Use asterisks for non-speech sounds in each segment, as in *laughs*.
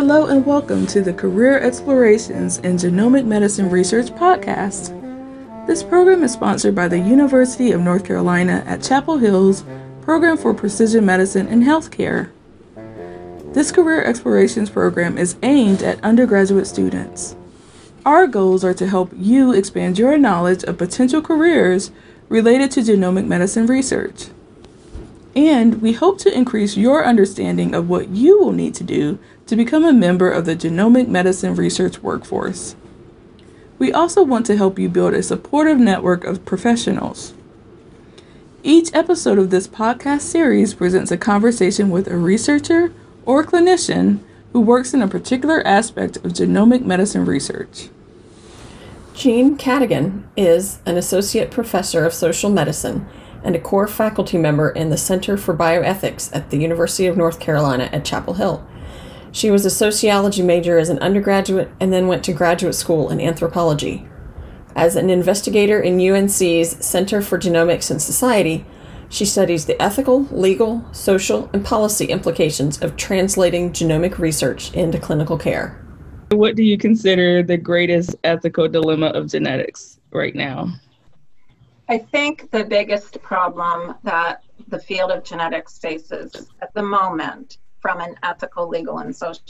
Hello and welcome to the Career Explorations in Genomic Medicine Research podcast. This program is sponsored by the University of North Carolina at Chapel Hill's Program for Precision Medicine and Healthcare. This Career Explorations program is aimed at undergraduate students. Our goals are to help you expand your knowledge of potential careers related to genomic medicine research. And we hope to increase your understanding of what you will need to do to become a member of the genomic medicine research workforce. We also want to help you build a supportive network of professionals. Each episode of this podcast series presents a conversation with a researcher or clinician who works in a particular aspect of genomic medicine research. Jean Cadigan is an associate professor of social medicine and a core faculty member in the Center for Bioethics at the University of North Carolina at Chapel Hill. She was a sociology major as an undergraduate and then went to graduate school in anthropology. As an investigator in UNC's Center for Genomics and Society, she studies the ethical, legal, social, and policy implications of translating genomic research into clinical care. What do you consider the greatest ethical dilemma of genetics right now? I think the biggest problem that the field of genetics faces at the moment, from an ethical, legal, and social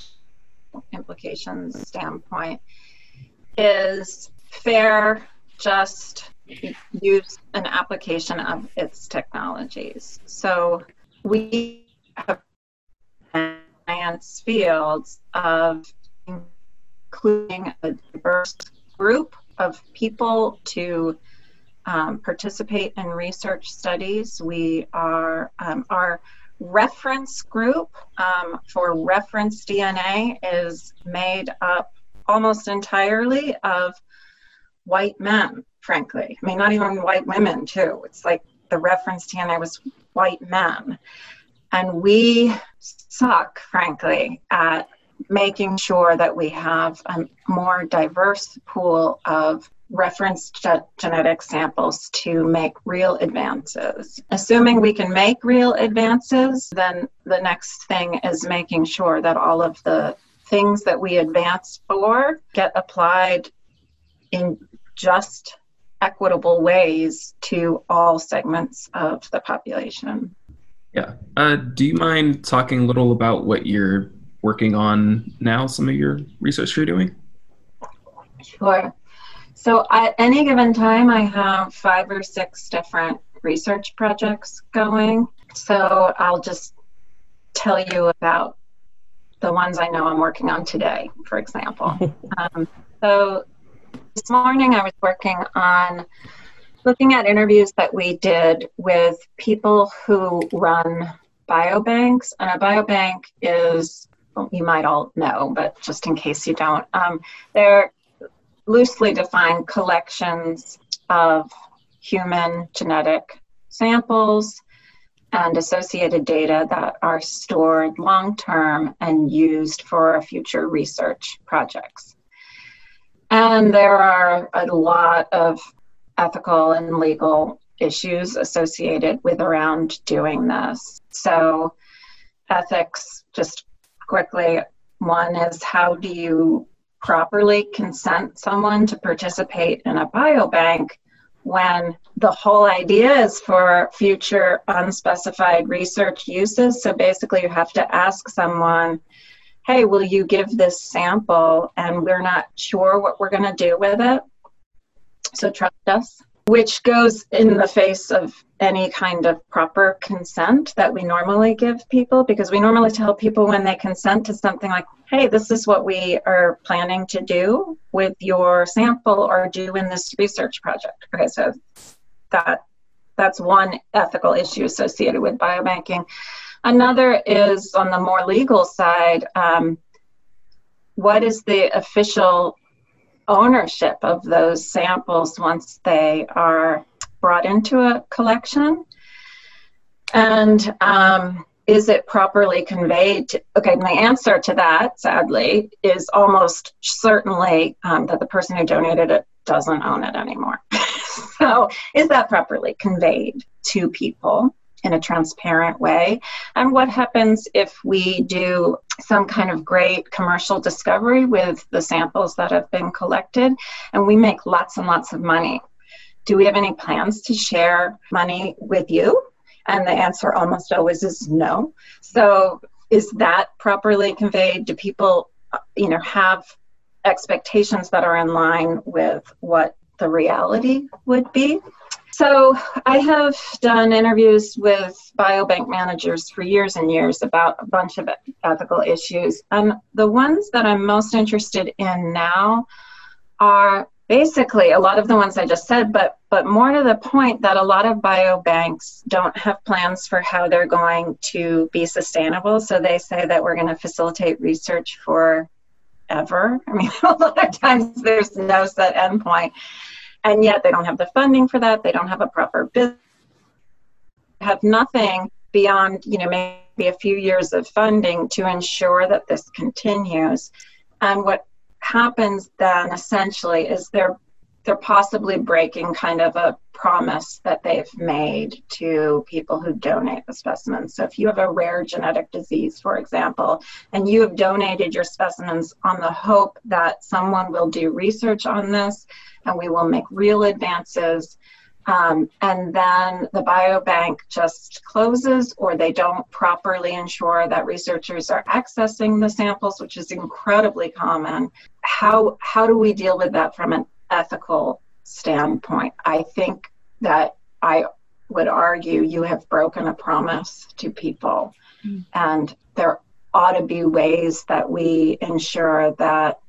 implications standpoint, is fair, just use and application of its technologies. So we have science fields of including a diverse group of people to um, participate in research studies. We are um, our reference group um, for reference DNA is made up almost entirely of white men, frankly. I mean, not even white women, too. It's like the reference DNA was white men. And we suck, frankly, at making sure that we have a more diverse pool of reference ge- genetic samples to make real advances. Assuming we can make real advances, then the next thing is making sure that all of the things that we advance for get applied in just equitable ways to all segments of the population. Yeah. Uh, do you mind talking a little about what you're working on now, some of your research you're doing? Sure. So at any given time, I have five or six different research projects going. So I'll just tell you about the ones I know I'm working on today, for example. *laughs* um, so this morning I was working on looking at interviews that we did with people who run biobanks. And a biobank is you might all know, but just in case you don't, um, they're loosely defined collections of human genetic samples and associated data that are stored long term and used for future research projects. And there are a lot of ethical and legal issues associated with around doing this. So, ethics just quickly. One is how do you properly consent someone to participate in a biobank when the whole idea is for future unspecified research uses? So basically, you have to ask someone, hey, will you give this sample? And we're not sure what we're going to do with it. So trust us which goes in the face of any kind of proper consent that we normally give people because we normally tell people when they consent to something like hey this is what we are planning to do with your sample or do in this research project. Okay so that that's one ethical issue associated with biobanking. Another is on the more legal side um, what is the official ownership of those samples once they are brought into a collection? And um, is it properly conveyed? To, okay, my answer to that, sadly, is almost certainly um, that the person who donated it doesn't own it anymore. *laughs* so, is that properly conveyed to people? In a transparent way? And what happens if we do some kind of great commercial discovery with the samples that have been collected and we make lots and lots of money? Do we have any plans to share money with you? And the answer almost always is no. So, is that properly conveyed? Do people, you know, have expectations that are in line with what the reality would be? So, I have done interviews with biobank managers for years and years about a bunch of ethical issues. And the ones that I'm most interested in now are basically a lot of the ones I just said, but but more to the point that a lot of biobanks don't have plans for how they're going to be sustainable. So they say that we're going to facilitate research for ever. *laughs* I mean, a lot of times there's no set endpoint, and yet they don't have the funding for that. They don't have a proper business, have nothing beyond you know maybe a few years of funding to ensure that this continues. And what happens then essentially is they're they're possibly breaking kind of a promise that they've made to people who donate the specimens. So if you have a rare genetic disease, for example, and you have donated your specimens on the hope that someone will do research on this and we will make real advances um, and then the biobank just closes or they don't properly ensure that researchers are accessing the samples, which is incredibly common. How, how do we deal with that from an ethical standpoint? I think that I would argue you have broken a promise to people, mm. and there ought to be ways that we ensure that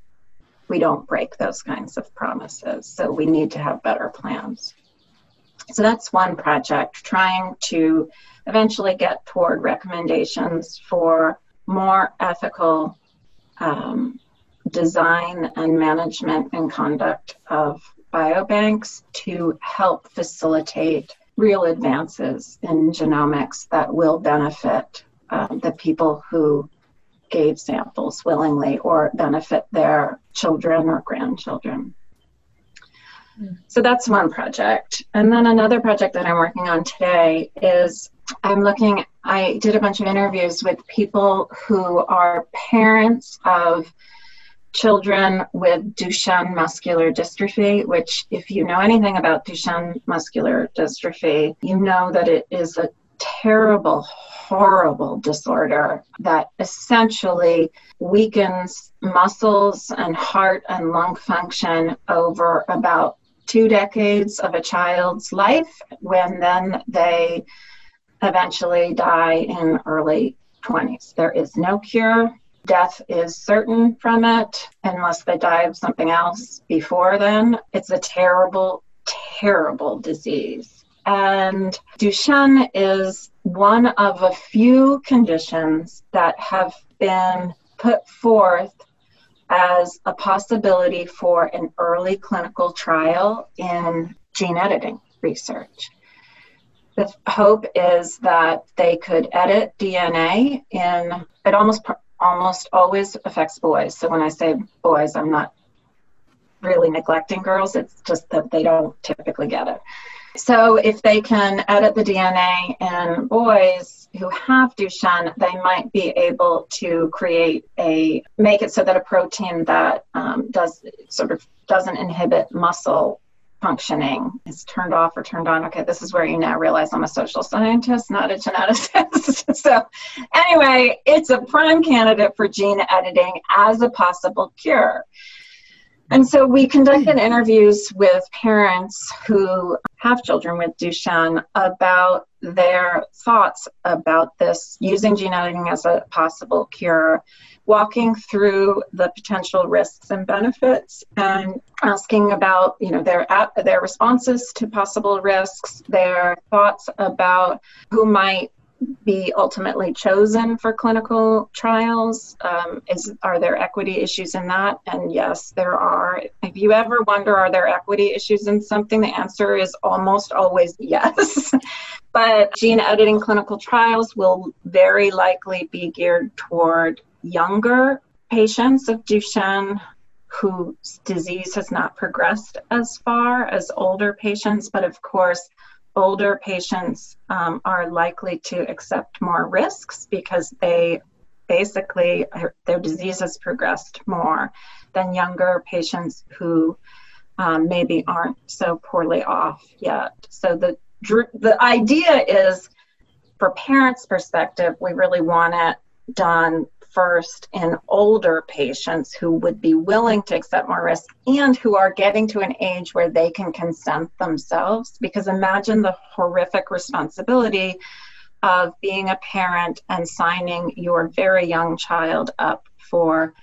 we don't break those kinds of promises. So we need to have better plans. So that's one project, trying to eventually get toward recommendations for more ethical um, design and management and conduct of biobanks to help facilitate real advances in genomics that will benefit um, the people who gave samples willingly or benefit their children or grandchildren. So that's one project. And then another project that I'm working on today is I'm looking, I did a bunch of interviews with people who are parents of children with Duchenne muscular dystrophy, which, if you know anything about Duchenne muscular dystrophy, you know that it is a terrible, horrible disorder that essentially weakens muscles and heart and lung function over about two decades of a child's life when then they eventually die in early 20s. There is no cure. Death is certain from it unless they die of something else before then. It's a terrible, terrible disease. And Duchenne is one of a few conditions that have been put forth as a possibility for an early clinical trial in gene editing research. The hope is that they could edit DNA in it almost almost always affects boys. So when I say boys, I'm not really neglecting girls. It's just that they don't typically get it. So if they can edit the DNA in boys who have Duchenne, they might be able to create a make it so that a protein that um, does sort of doesn't inhibit muscle functioning is turned off or turned on. Okay, this is where you now realize I'm a social scientist, not a geneticist. *laughs* so, anyway, it's a prime candidate for gene editing as a possible cure. And so we conducted interviews with parents who have children with Duchenne about their thoughts about this using gene editing as a possible cure, walking through the potential risks and benefits, and asking about you know their their responses to possible risks, their thoughts about who might be ultimately chosen for clinical trials? Um, is are there equity issues in that? And yes, there are. If you ever wonder, are there equity issues in something? The answer is almost always yes. *laughs* but gene editing clinical trials will very likely be geared toward younger patients of Duchenne whose disease has not progressed as far as older patients, but of course older patients um, are likely to accept more risks because they basically their disease has progressed more than younger patients who um, maybe aren't so poorly off yet. So the the idea is, for parents' perspective, we really want it done first in older patients who would be willing to accept more risk and who are getting to an age where they can consent themselves. Because imagine the horrific responsibility of being a parent and signing your very young child up for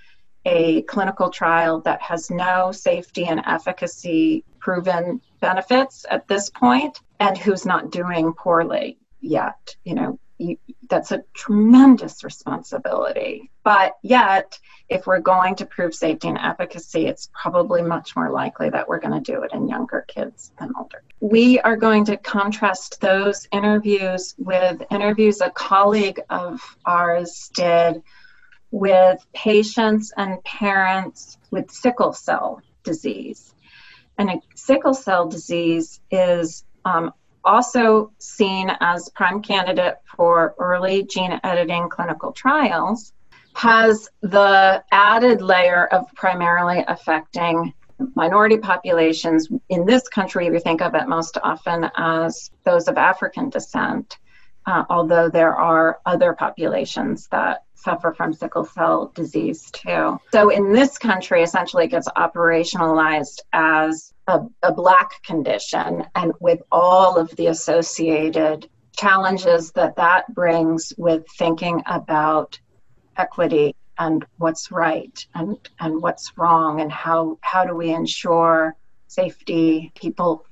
a clinical trial that has no safety and efficacy proven benefits at this point and who's not doing poorly yet you know you, that's a tremendous responsibility. But yet, if we're going to prove safety and efficacy, it's probably much more likely that we're going to do it in younger kids than older. We are going to contrast those interviews with interviews a colleague of ours did with patients and parents with sickle cell disease. And sickle cell disease is um, also seen as prime candidate for early gene editing clinical trials, has the added layer of primarily affecting minority populations. In this country, we think of it most often as those of African descent, uh, although there are other populations that suffer from sickle cell disease too. So in this country, essentially it gets operationalized as a, a black condition and with all of the associated challenges that that brings with thinking about equity and what's right and, and what's wrong and how, how do we ensure safety people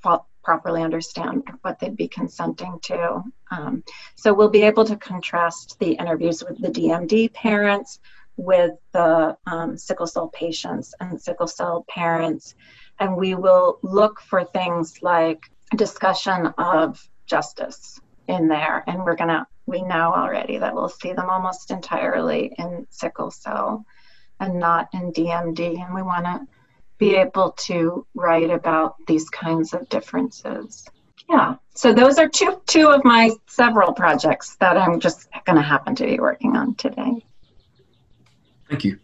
properly understand what they'd be consenting to. Um, so we'll be able to contrast the interviews with the DMD parents with the um, sickle cell patients and sickle cell parents, and we will look for things like discussion of justice in there. And we're gonna, we know already that we'll see them almost entirely in sickle cell and not in DMD, and we want to be able to write about these kinds of differences. Yeah, so those are two two of my several projects that I'm just going to happen to be working on today. Thank you.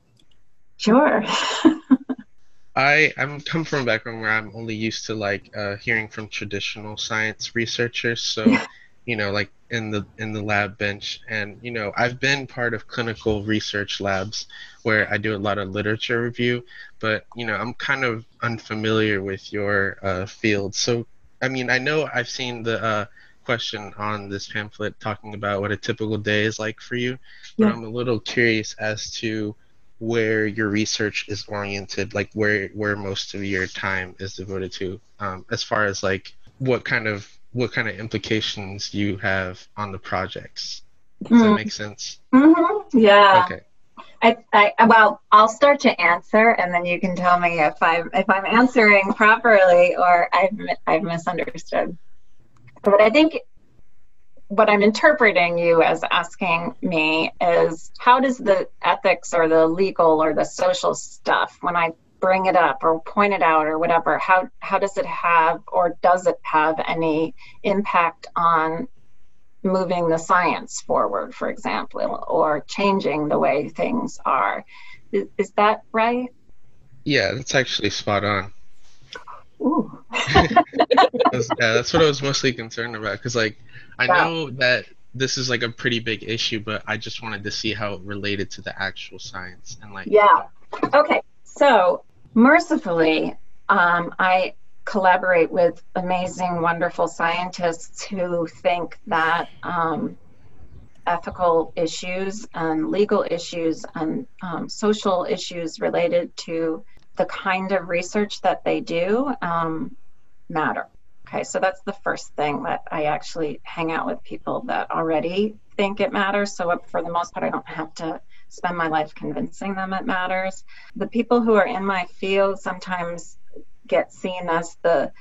Sure. *laughs* I I'm come from a background where I'm only used to like uh, hearing from traditional science researchers. So, *laughs* you know, like in the in the lab bench, and you know, I've been part of clinical research labs where I do a lot of literature review, but you know, I'm kind of unfamiliar with your uh, field. So, I mean, I know I've seen the uh, question on this pamphlet talking about what a typical day is like for you, but yeah. I'm a little curious as to where your research is oriented, like where where most of your time is devoted to, um, as far as like what kind of what kind of implications you have on the projects. Does mm. that hmm. make sense? Mm-hmm. Yeah. Okay. I, I, well, I'll start to answer, and then you can tell me if I'm if I'm answering properly or I've I've misunderstood. But I think what I'm interpreting you as asking me is how does the ethics or the legal or the social stuff, when I bring it up or point it out or whatever, how, how does it have or does it have any impact on moving the science forward, for example, or changing the way things are? Is, is that right? Yeah, that's actually spot on. Ooh. *laughs* that's, yeah, that's what I was mostly concerned about because, like, I wow. know that this is like a pretty big issue, but I just wanted to see how it related to the actual science and like. Yeah. Okay. So mercifully, um, I collaborate with amazing, wonderful scientists who think that um, ethical issues and legal issues and um, social issues related to the kind of research that they do um, matter. Okay, so that's the first thing that I actually hang out with people that already think it matters. So for the most part, I don't have to spend my life convincing them it matters. The people who are in my field sometimes get seen as the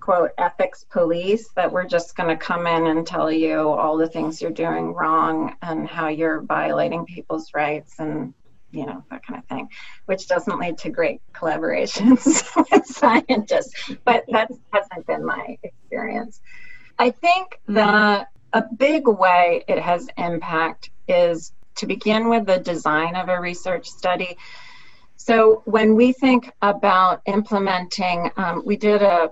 quote ethics police that we're just going to come in and tell you all the things you're doing wrong and how you're violating people's rights and you know, that kind of thing, which doesn't lead to great collaborations *laughs* with scientists. But that hasn't been my experience. I think mm-hmm. that a big way it has impact is to begin with the design of a research study. So when we think about implementing, um, we did a,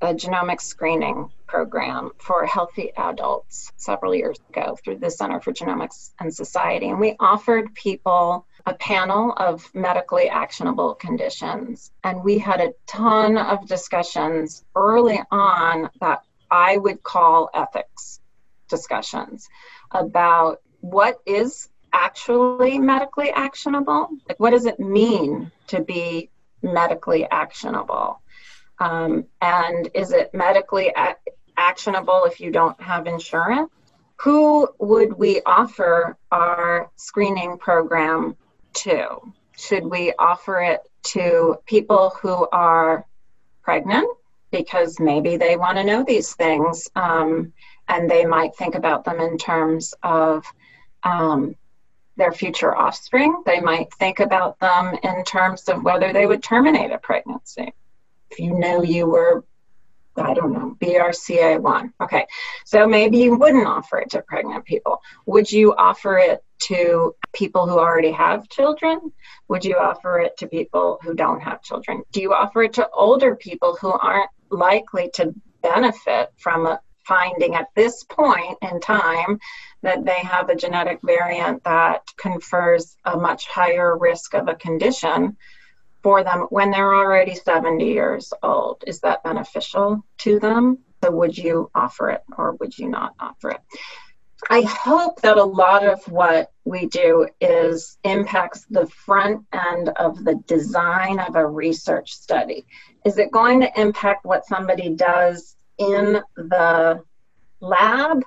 a genomic screening program for healthy adults several years ago through the Center for Genomics and Society. And we offered people a panel of medically actionable conditions. And we had a ton of discussions early on that I would call ethics discussions about what is actually medically actionable. Like, what does it mean to be medically actionable? Um, and is it medically a- actionable if you don't have insurance? Who would we offer our screening program to? Should we offer it to people who are pregnant because maybe they want to know these things um, and they might think about them in terms of um, their future offspring. They might think about them in terms of whether they would terminate a pregnancy. If you know you were I don't know, BRCA1. Okay, so maybe you wouldn't offer it to pregnant people. Would you offer it to people who already have children? Would you offer it to people who don't have children? Do you offer it to older people who aren't likely to benefit from a finding at this point in time that they have a genetic variant that confers a much higher risk of a condition for them when they're already 70 years old. Is that beneficial to them? So, would you offer it or would you not offer it? I hope that a lot of what we do is impacts the front end of the design of a research study. Is it going to impact what somebody does in the lab?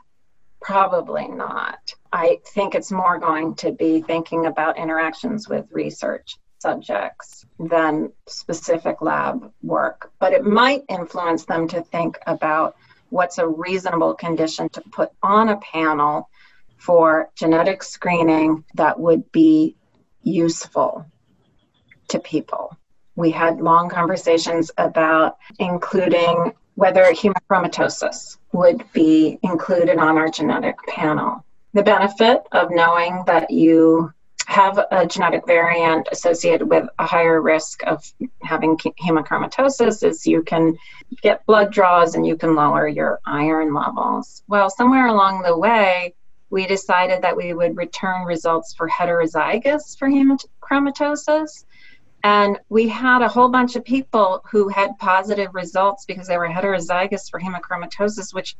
Probably not. I think it's more going to be thinking about interactions with research subjects than specific lab work, but it might influence them to think about what's a reasonable condition to put on a panel for genetic screening that would be useful to people. We had long conversations about including whether hemochromatosis would be included on our genetic panel. The benefit of knowing that you have a genetic variant associated with a higher risk of having hemochromatosis is you can get blood draws and you can lower your iron levels. Well, somewhere along the way, we decided that we would return results for heterozygous for hemochromatosis. And we had a whole bunch of people who had positive results because they were heterozygous for hemochromatosis, which,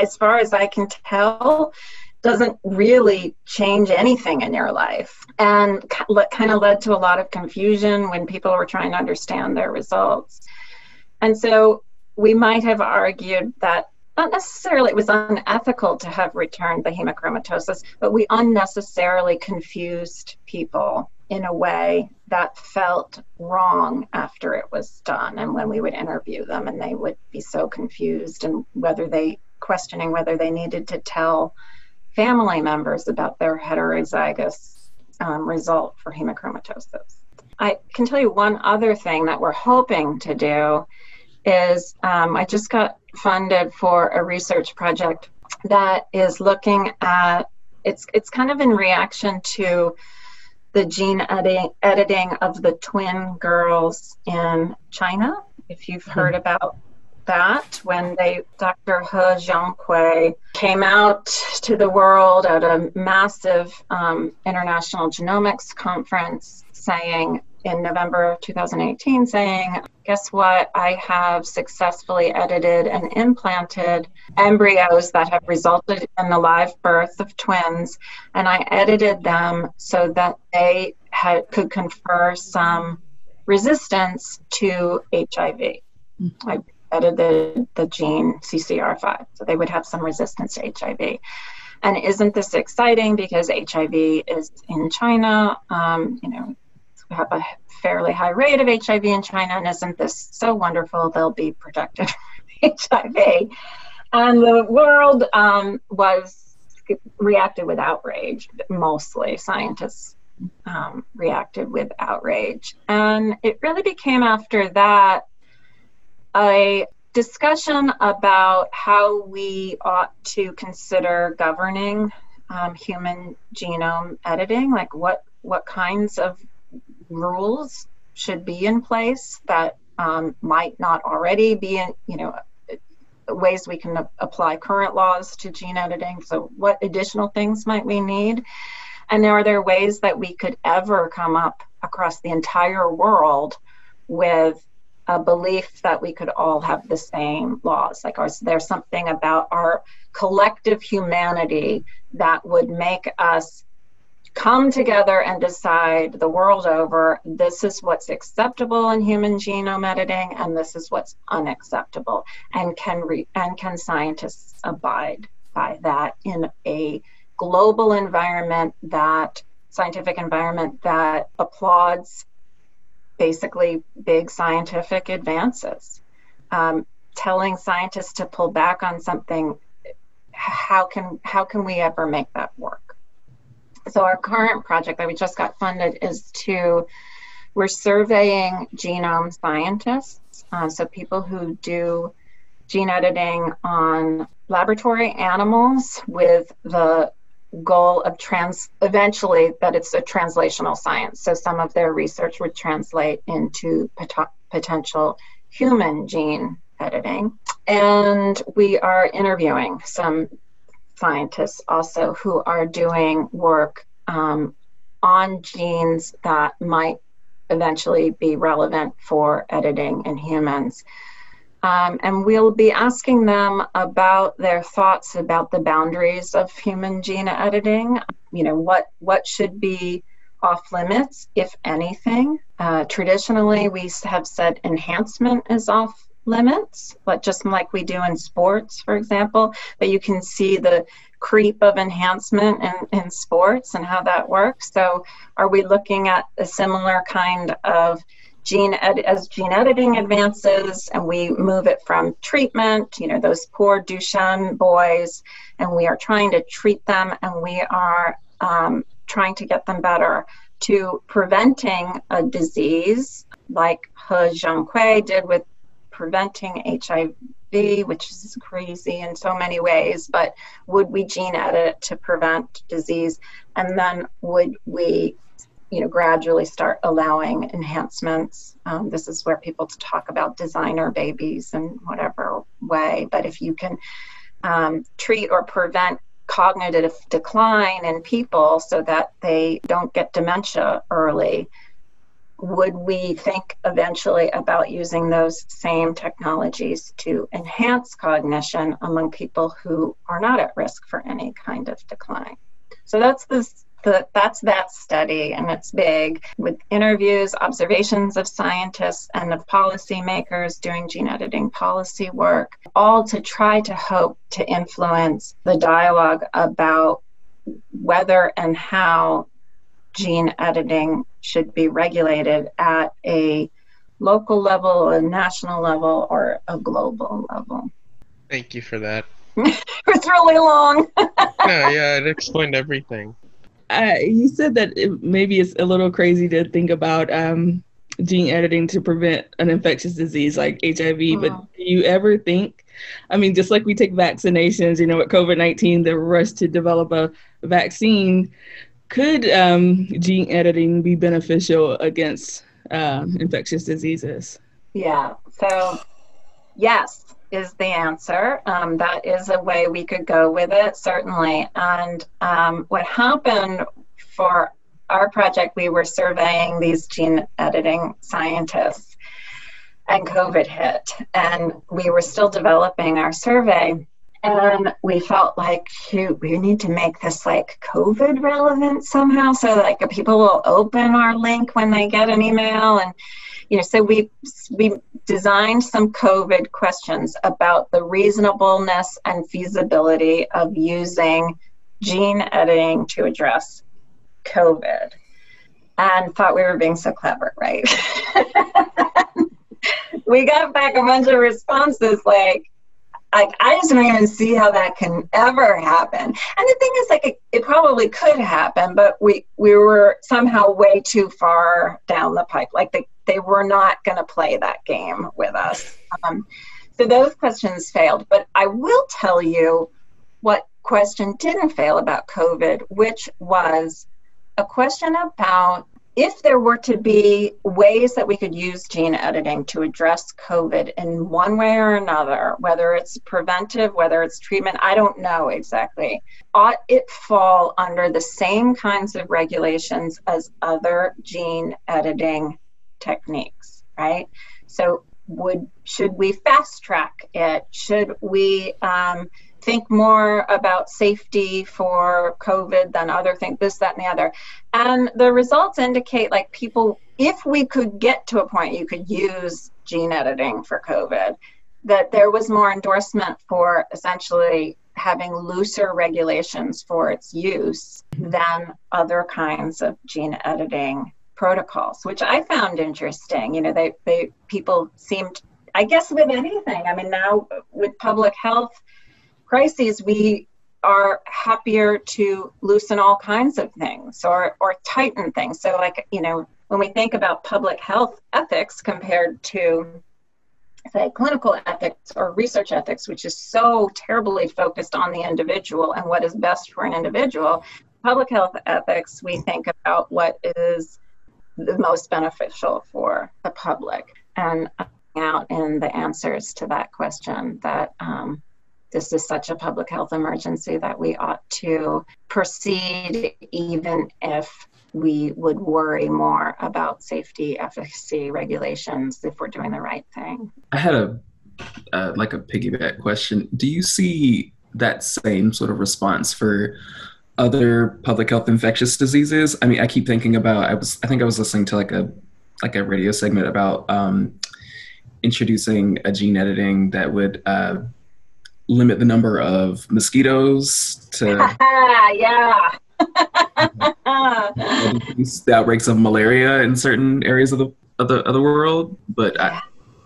as far as I can tell, doesn't really change anything in your life and kind of led to a lot of confusion when people were trying to understand their results. And so we might have argued that not necessarily it was unethical to have returned the hemochromatosis, but we unnecessarily confused people in a way that felt wrong after it was done. And when we would interview them, and they would be so confused and whether they questioning whether they needed to tell family members about their heterozygous um, result for hemochromatosis. I can tell you one other thing that we're hoping to do is um, I just got funded for a research project that is looking at it's it's kind of in reaction to the gene editing, editing of the twin girls in China. If you've heard mm-hmm. about that when they Dr. He Jiankui came out to the world at a massive um, international genomics conference saying in November of 2018 saying, guess what? I have successfully edited and implanted embryos that have resulted in the live birth of twins, and I edited them so that they had, could confer some resistance to HIV. Mm-hmm. I edited the gene CCR5. So they would have some resistance to HIV. And isn't this exciting because HIV is in China? Um, you know, have a fairly high rate of HIV in China, and isn't this so wonderful? They'll be protected from *laughs* HIV. And the world um, was reacted with outrage, mostly scientists um, reacted with outrage. And it really became after that a discussion about how we ought to consider governing um, human genome editing, like what what kinds of rules should be in place that um, might not already be in, you know, ways we can apply current laws to gene editing. So, what additional things might we need? And are there ways that we could ever come up across the entire world with a belief that we could all have the same laws? Like, is there something about our collective humanity that would make us come together and decide the world over. This is what's acceptable in human genome editing and this is what's unacceptable and can re- and can scientists abide by that in a global environment that scientific environment that applauds basically big scientific advances. Um, telling scientists to pull back on something how can how can we ever make that work so our current project that we just got funded is to we're surveying genome scientists, uh, so people who do gene editing on laboratory animals with the goal of trans eventually that it's a translational science. So some of their research would translate into pot- potential human gene editing. And we are interviewing some scientists also who are doing work um, on genes that might eventually be relevant for editing in humans. Um, and we'll be asking them about their thoughts about the boundaries of human gene editing. You know, what what should be off limits, if anything. Uh, traditionally, we have said enhancement is off limits, but just like we do in sports, for example, that you can see the creep of enhancement in, in sports and how that works. So, are we looking at a similar kind of gene ed- as gene editing advances and we move it from treatment, you know, those poor Duchenne boys, and we are trying to treat them and we are um, trying to get them better to preventing a disease like He Jiankui did with preventing HIV, which is crazy in so many ways, but would we gene edit to prevent disease? And then would we you know gradually start allowing enhancements um, this is where people talk about designer babies in whatever way but if you can um, treat or prevent cognitive decline in people so that they don't get dementia early would we think eventually about using those same technologies to enhance cognition among people who are not at risk for any kind of decline? So that's this the, that's that study, and it's big with interviews, observations of scientists and of policymakers doing gene editing policy work, all to try to hope to influence the dialogue about whether and how gene editing should be regulated at a local level, a national level, or a global level. Thank you for that. *laughs* it's really long. *laughs* yeah, yeah, it explained everything. Uh, you said that it, maybe it's a little crazy to think about um, gene editing to prevent an infectious disease like HIV, mm. but do you ever think? I mean, just like we take vaccinations, you know, with COVID 19, the rush to develop a vaccine, could um, gene editing be beneficial against um, infectious diseases? Yeah, so yes is the answer. Um, that is a way we could go with it, certainly. And um, what happened for our project, we were surveying these gene editing scientists, and COVID hit, and we were still developing our survey and we felt like shoot we need to make this like covid relevant somehow so like people will open our link when they get an email and you know so we we designed some covid questions about the reasonableness and feasibility of using gene editing to address covid and thought we were being so clever right? *laughs* We got back a bunch of responses like like I just don't even see how that can ever happen. And the thing is, like, it, it, probably could happen, but we we were somehow way too far down the pipe. Like they they were not going to play that game with us. Um, so those questions failed. But I will tell you what question didn't fail about COVID, which was a question about if there were to be ways that we could use gene editing to address COVID in one way or another, whether it's preventive, whether it's treatment, I don't know exactly, ought it fall under the same kinds of regulations as other gene editing techniques, right? So, would should we fast track it? Should we um, think more about safety for COVID than other things, this, that, and the other. And the results indicate like people, if we could get to a point you could use gene editing for COVID, that there was more endorsement for essentially having looser regulations for its use than other kinds of gene editing protocols, which I found interesting. You know, they, they people seemed I guess with anything. I mean, now with public health, crises, we are happier to loosen all kinds of things or, or tighten things. So, like, you know, when we think about public health ethics compared to, say, clinical ethics or research ethics, which is so terribly focused on the individual and what is best for an individual, public health ethics, we think about what is the most beneficial for the public. And out in the answers to that question that um, this is such a public health emergency that we ought to proceed even if we would worry more about safety, efficacy, regulations if we're doing the right thing. I had a uh, like a piggyback question. Do you see that same sort of response for other public health infectious diseases? I mean, I keep thinking about. I was. I think I was listening to like a like a radio segment about um, introducing a gene editing that would uh, limit the number of mosquitoes to *laughs* yeah. *laughs* The outbreaks of malaria in certain areas of the of the, of the world but I,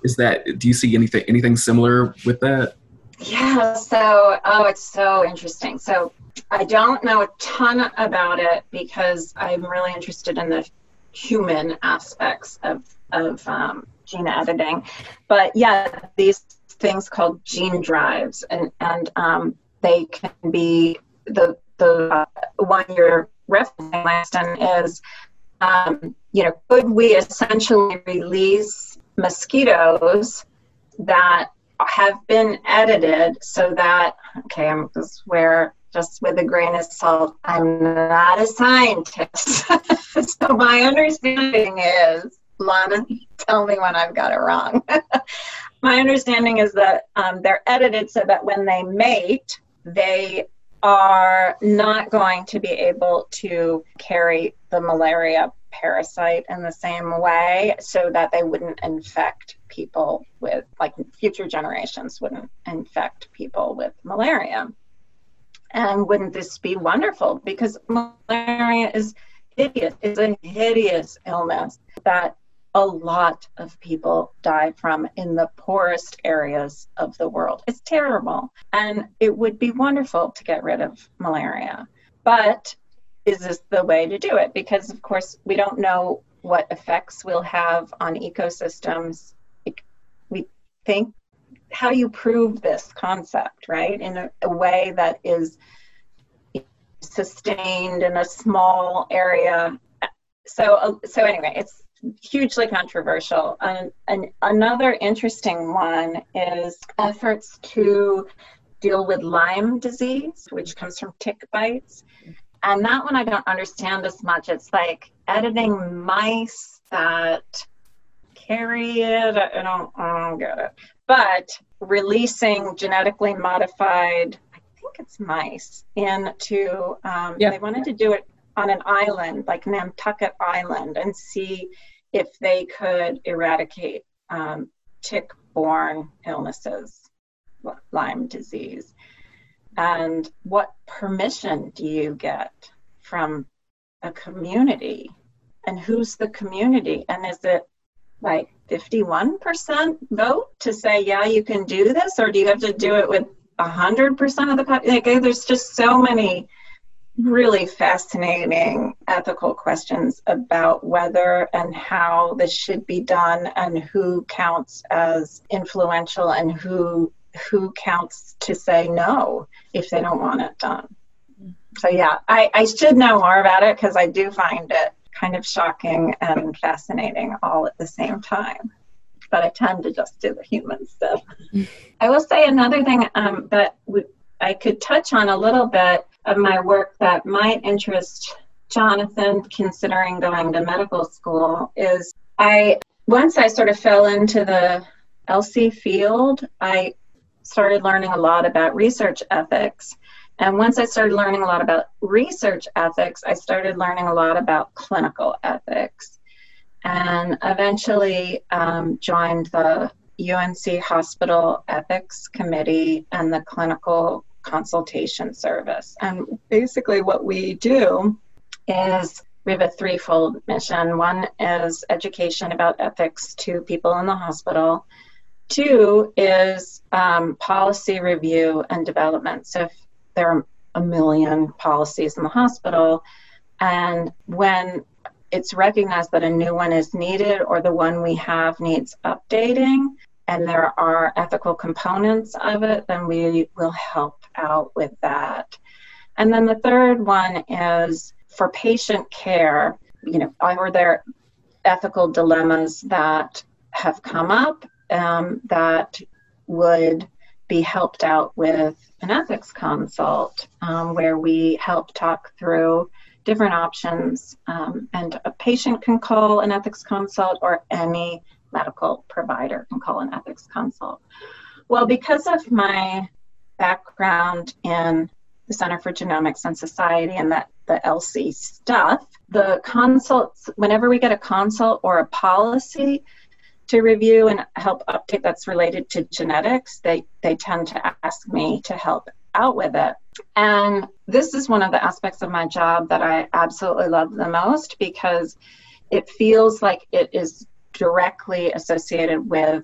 is that do you see anything anything similar with that? Yeah so oh it's so interesting. So i don't know a ton about it because i'm really interested in the human aspects of of um, gene editing. But yeah these things called gene drives, and and um, they can be the the uh, one you're referencing, Langston, is um, you know could we essentially release mosquitoes that have been edited so that okay, I'm just where just with a grain of salt, I'm not a scientist. *laughs* so my understanding is, Lana, tell me when I've got it wrong. *laughs* my understanding is that um, they're edited so that when they mate, they are not going to be able to carry the malaria parasite in the same way so that they wouldn't infect people with, like future generations wouldn't infect people with malaria. And wouldn't this be wonderful? Because malaria is hideous, it's a hideous illness that a lot of people die from in the poorest areas of the world. It's terrible. And it would be wonderful to get rid of malaria. But is this the way to do it? Because, of course, we don't know what effects we'll have on ecosystems. We think, how do you prove this concept, right? In a, a way that is sustained in a small area. So, uh, so anyway, it's hugely controversial. And, and another interesting one is efforts to deal with Lyme disease, which comes from tick bites. And that one I don't understand as much. It's like editing mice that carry it. I don't, I don't get it. But releasing genetically modified, I think it's mice, into, um, yeah. they wanted to do it on an island like Nantucket Island and see if they could eradicate um, tick borne illnesses, Lyme disease. And what permission do you get from a community? And who's the community? And is it like 51% vote to say, yeah, you can do this? Or do you have to do it with 100% of the population? Like, there's just so many really fascinating ethical questions about whether and how this should be done and who counts as influential and who who counts to say no if they don't want it done. So yeah, I, I should know more about it because I do find it kind of shocking and fascinating all at the same time. But I tend to just do the human stuff. *laughs* I will say another thing um, that we, I could touch on a little bit of my work that might interest Jonathan considering going to medical school is I once I sort of fell into the ELSI field, I started learning a lot about research ethics. And once I started learning a lot about research ethics, I started learning a lot about clinical ethics. And eventually um, joined the UNC Hospital Ethics Committee and the Clinical Consultation Service. And basically, what we do is we have a threefold mission. One is education about ethics to people in the hospital. Two is um, policy review and development. So if there are a million policies in the hospital, and when it's recognized that a new one is needed or the one we have needs updating, and there are ethical components of it, then we will help out with that. And then the third one is for patient care, you know, are there ethical dilemmas that have come up um, that would be helped out with an ethics consult um, where we help talk through different options um, and a patient can call an ethics consult or any medical provider can call an ethics consult well because of my background in the center for genomics and society and that the ELSI stuff the consults whenever we get a consult or a policy to review and help update that's related to genetics, they, they tend to ask me to help out with it. And this is one of the aspects of my job that I absolutely love the most because it feels like it is directly associated with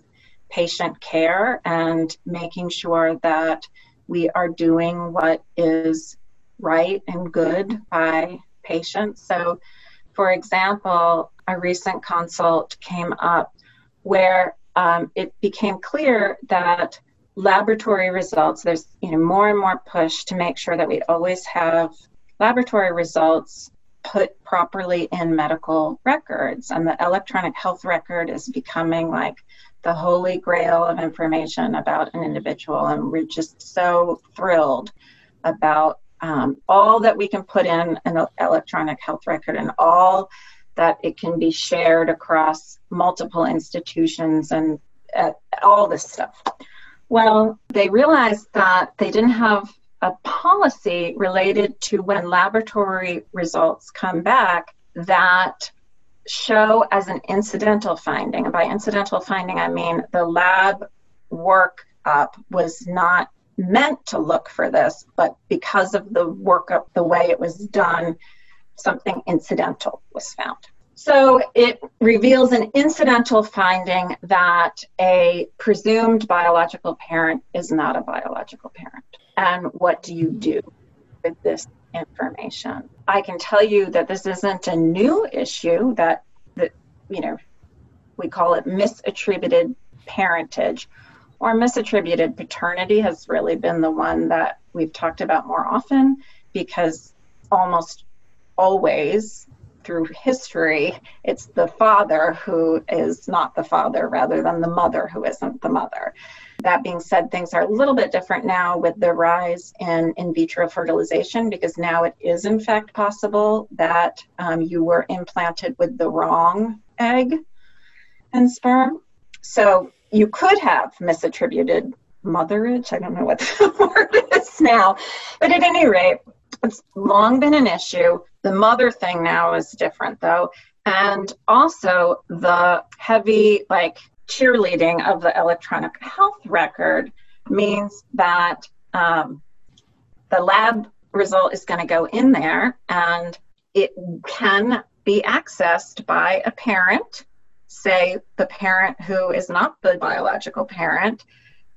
patient care and making sure that we are doing what is right and good by patients. So, for example, a recent consult came up where um, it became clear that laboratory results there's you know more and more push to make sure that we always have laboratory results put properly in medical records and the electronic health record is becoming like the holy grail of information about an individual and we're just so thrilled about um, all that we can put in an electronic health record and all that it can be shared across multiple institutions and uh, all this stuff. Well, they realized that they didn't have a policy related to when laboratory results come back that show as an incidental finding. And by incidental finding, I mean the lab workup was not meant to look for this, but because of the workup, the way it was done, something incidental was found. So it reveals an incidental finding that a presumed biological parent is not a biological parent. And what do you do with this information? I can tell you that this isn't a new issue that that you know we call it misattributed parentage or misattributed paternity has really been the one that we've talked about more often because almost always through history, it's the father who is not the father rather than the mother who isn't the mother. That being said, things are a little bit different now with the rise in in vitro fertilization because now it is, in fact, possible that um, you were implanted with the wrong egg and sperm. So you could have misattributed motherage. I don't know what *laughs* the word is now. But at any rate, it's long been an issue. The mother thing now is different though. And also the heavy like cheerleading of the electronic health record means that um, the lab result is going to go in there and it can be accessed by a parent, say the parent who is not the biological parent,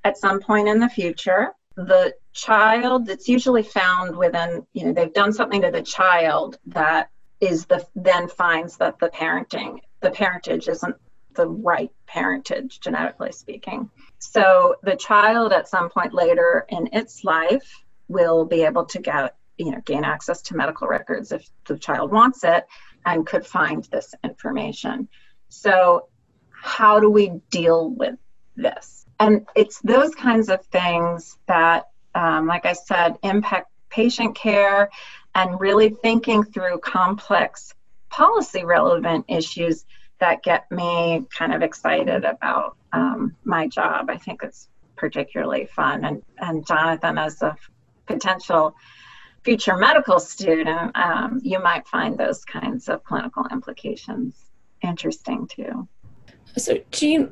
at some point in the future. The child that's usually found within you know they've done something to the child that is the then finds that the parenting the parentage isn't the right parentage genetically speaking. So the child at some point later in its life will be able to get you know gain access to medical records if the child wants it and could find this information. So how do we deal with this? And it's those kinds of things that um, like i said impact patient care and really thinking through complex policy relevant issues that get me kind of excited about um, my job. I think it's particularly fun. And, and Jonathan, as a potential future medical student, um, you might find those kinds of clinical implications interesting too. So, Jean,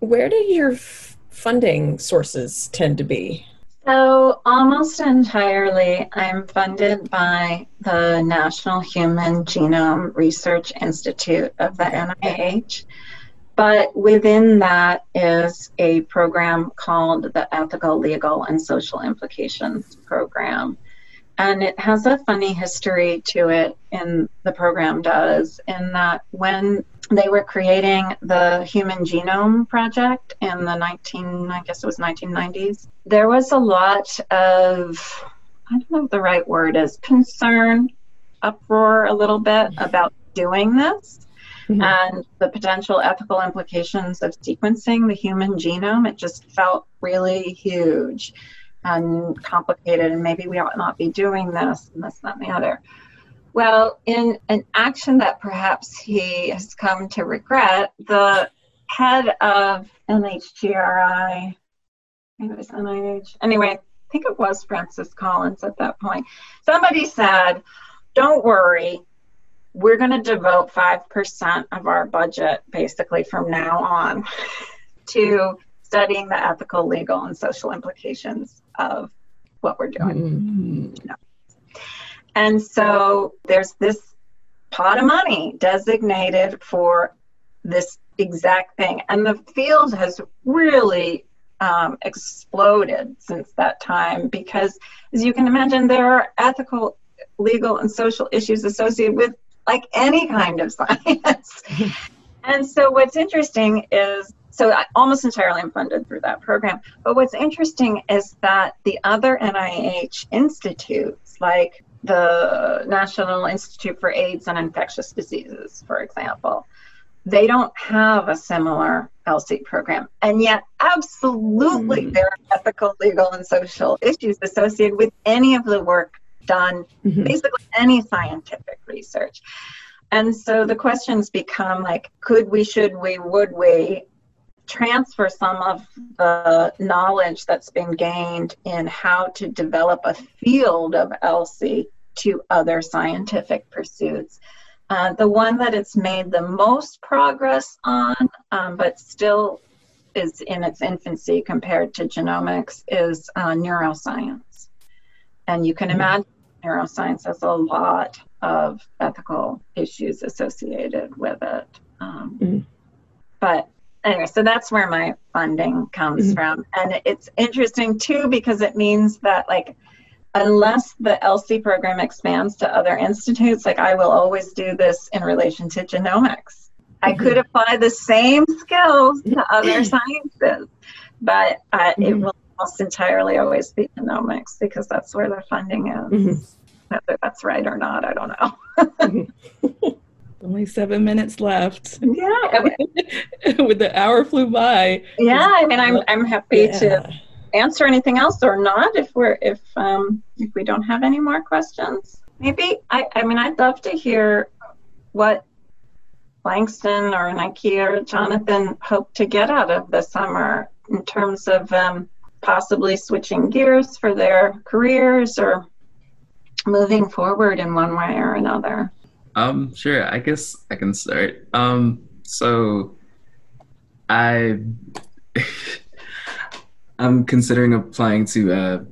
where do your f- funding sources tend to be? So, almost entirely, I'm funded by the National Human Genome Research Institute of the NIH. But within that is a program called the Ethical, Legal, and Social Implications Program. And it has a funny history to it, and the program does, in that when they were creating the Human Genome Project in the 19, I guess it was 1990s, there was a lot of, I don't know what the right word is, concern, uproar a little bit about doing this. Mm-hmm. and the potential ethical implications of sequencing the human genome. It just felt really huge and complicated, and maybe we ought not be doing this and this, that, and the other. Well, in an action that perhaps he has come to regret, the head of NHGRI, it was NIH, anyway, I think it was Francis Collins at that point. Somebody said, Don't worry, we're going to devote 5% of our budget basically from now on *laughs* to studying the ethical, legal, and social implications of what we're doing. Mm-hmm. You know? And so there's this pot of money designated for this exact thing. And the field has really um, exploded since that time because, as you can imagine, there are ethical, legal, and social issues associated with like any kind of *laughs* science. and so what's interesting is so I almost entirely am funded through that program. But what's interesting is that the other NIH institutes, like the National Institute for AIDS and Infectious Diseases, for example, they don't have a similar ELSI program. And yet, absolutely, mm. there are ethical, legal, and social issues associated with any of the work done, mm-hmm. basically any scientific research. And so the questions become like, could we, should we, would we transfer some of the knowledge that's been gained in how to develop a field of ELSI to other scientific pursuits? Uh, the one that it's made the most progress on, um, but still is in its infancy compared to genomics, is uh, neuroscience. And you can mm-hmm. imagine neuroscience has a lot of ethical issues associated with it. Um, mm-hmm. But anyway, so that's where my funding comes mm-hmm. from. And it's interesting too because it means that, like, unless the ELSI program expands to other institutes, like, I will always do this in relation to genomics. Mm-hmm. I could apply the same skills to other *clears throat* sciences, but uh, it mm-hmm. will almost entirely always be genomics because that's where the funding is. Mm-hmm. Whether that's right or not, I don't know. *laughs* Only seven minutes left. Yeah. *laughs* With the hour flew by. Yeah, I mean, I'm I'm happy yeah. to answer anything else or not if we're if um if we don't have any more questions. Maybe I I mean I'd love to hear what Langston or Nakia or Jonathan hope to get out of the summer in terms of um, possibly switching gears for their careers or moving forward in one way or another? Um, sure. I guess I can start. Um, so I *laughs* I'm considering applying to uh,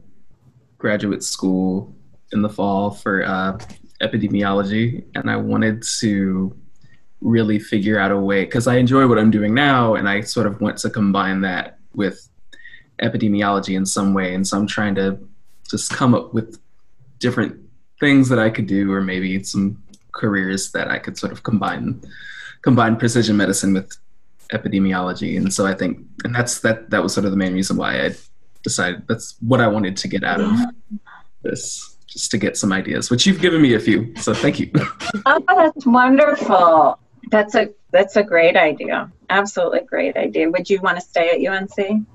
graduate school in the fall for uh, epidemiology, and I wanted to really figure out a way because I enjoy what I'm doing now, and I sort of want to combine that with epidemiology in some way, and so I'm trying to just come up with different things that I could do, or maybe some careers that I could sort of combine combine precision medicine with epidemiology. And so I think, and that's that that was sort of the main reason why I decided that's what I wanted to get out of this, just to get some ideas, which you've given me a few. So thank you. *laughs* oh, that's wonderful. That's a that's a great idea. Absolutely great idea. Would you want to stay at UNC?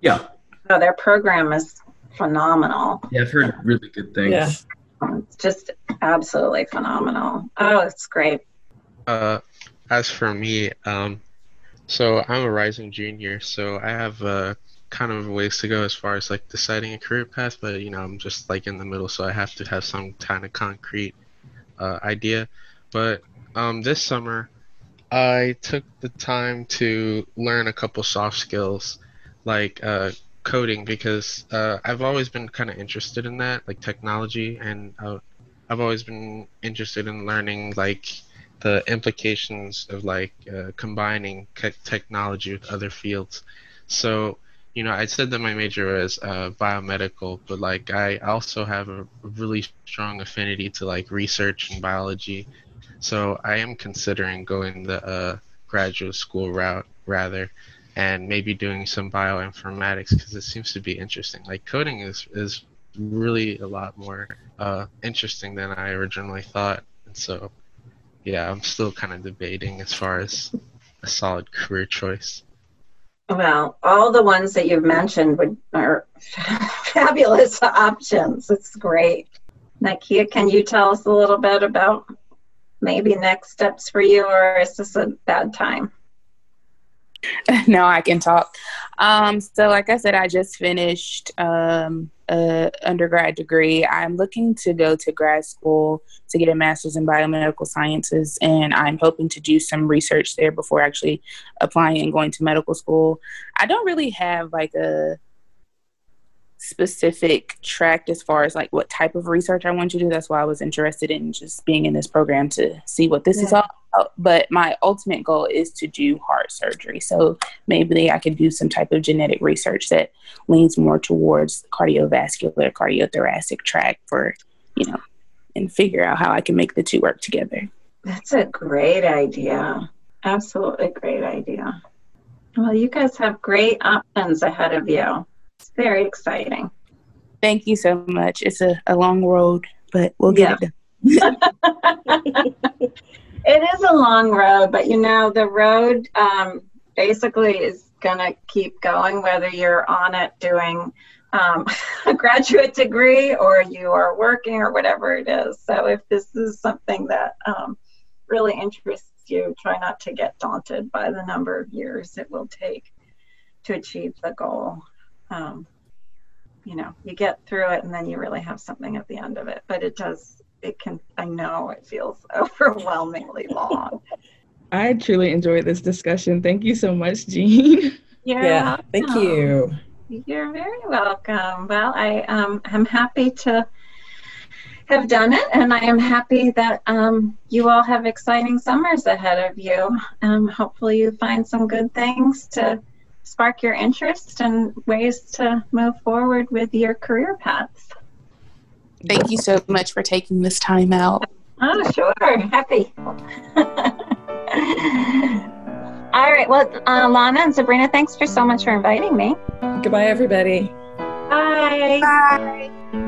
Yeah. Oh, their program is phenomenal. Yeah, I've heard really good things. Yeah. It's just absolutely phenomenal. Oh, it's great. Uh, as for me, um, so I'm a rising junior, so I have uh, kind of ways to go as far as like deciding a career path, but you know I'm just like in the middle, so I have to have some kind of concrete uh, idea. But um, this summer, I took the time to learn a couple soft skills, like uh, coding, because uh, I've always been kind of interested in that, like technology, and uh, I've always been interested in learning like the implications of like uh, combining technology with other fields. So, you know, I said that my major was uh, biomedical, but like I also have a really strong affinity to like research and biology. So I am considering going the uh, graduate school route rather, and maybe doing some bioinformatics because it seems to be interesting. Like coding is is really a lot more uh, interesting than I originally thought, and so yeah, I'm still kind of debating as far as a solid career choice. Well, all the ones that you've mentioned would, are *laughs* fabulous options. It's great. Nakia, can you tell us a little bit about maybe next steps for you, or is this a bad time? *laughs* no, I can talk. Um, so, like I said, I just finished um, a undergrad degree. I'm looking to go to grad school to get a master's in biomedical sciences, and I'm hoping to do some research there before actually applying and going to medical school. I don't really have like a specific track as far as like what type of research I want to do. That's why I was interested in just being in this program to see what this yeah. is all about. But my ultimate goal is to do heart surgery. So maybe I could do some type of genetic research that leans more towards cardiovascular, cardiothoracic track for, you know, and figure out how I can make the two work together. That's a great idea. Absolutely great idea. Well, you guys have great options ahead of you. It's very exciting. Thank you so much. It's a, a long road, but we'll get yeah. it done. *laughs* it is a long road, but you know, the road um, basically is going to keep going whether you're on it doing um, *laughs* a graduate degree or you are working or whatever it is. So if this is something that um, really interests you, try not to get daunted by the number of years it will take to achieve the goal um, you know, you get through it and then you really have something at the end of it. But it does, it can, I know it feels *laughs* overwhelmingly long. I truly enjoyed this discussion. Thank you so much, Jean. *laughs* You're yeah, welcome. thank you. You're very welcome. Well, I um, am happy to have done it, and I am happy that um, you all have exciting summers ahead of you. Um, hopefully, you find some good things to spark your interest and ways to move forward with your career paths. Thank you so much for taking this time out. Oh, sure. Happy. *laughs* All right. Well, uh, Lana and Sabrina, thanks for so much for inviting me. Goodbye, everybody. Bye. Bye.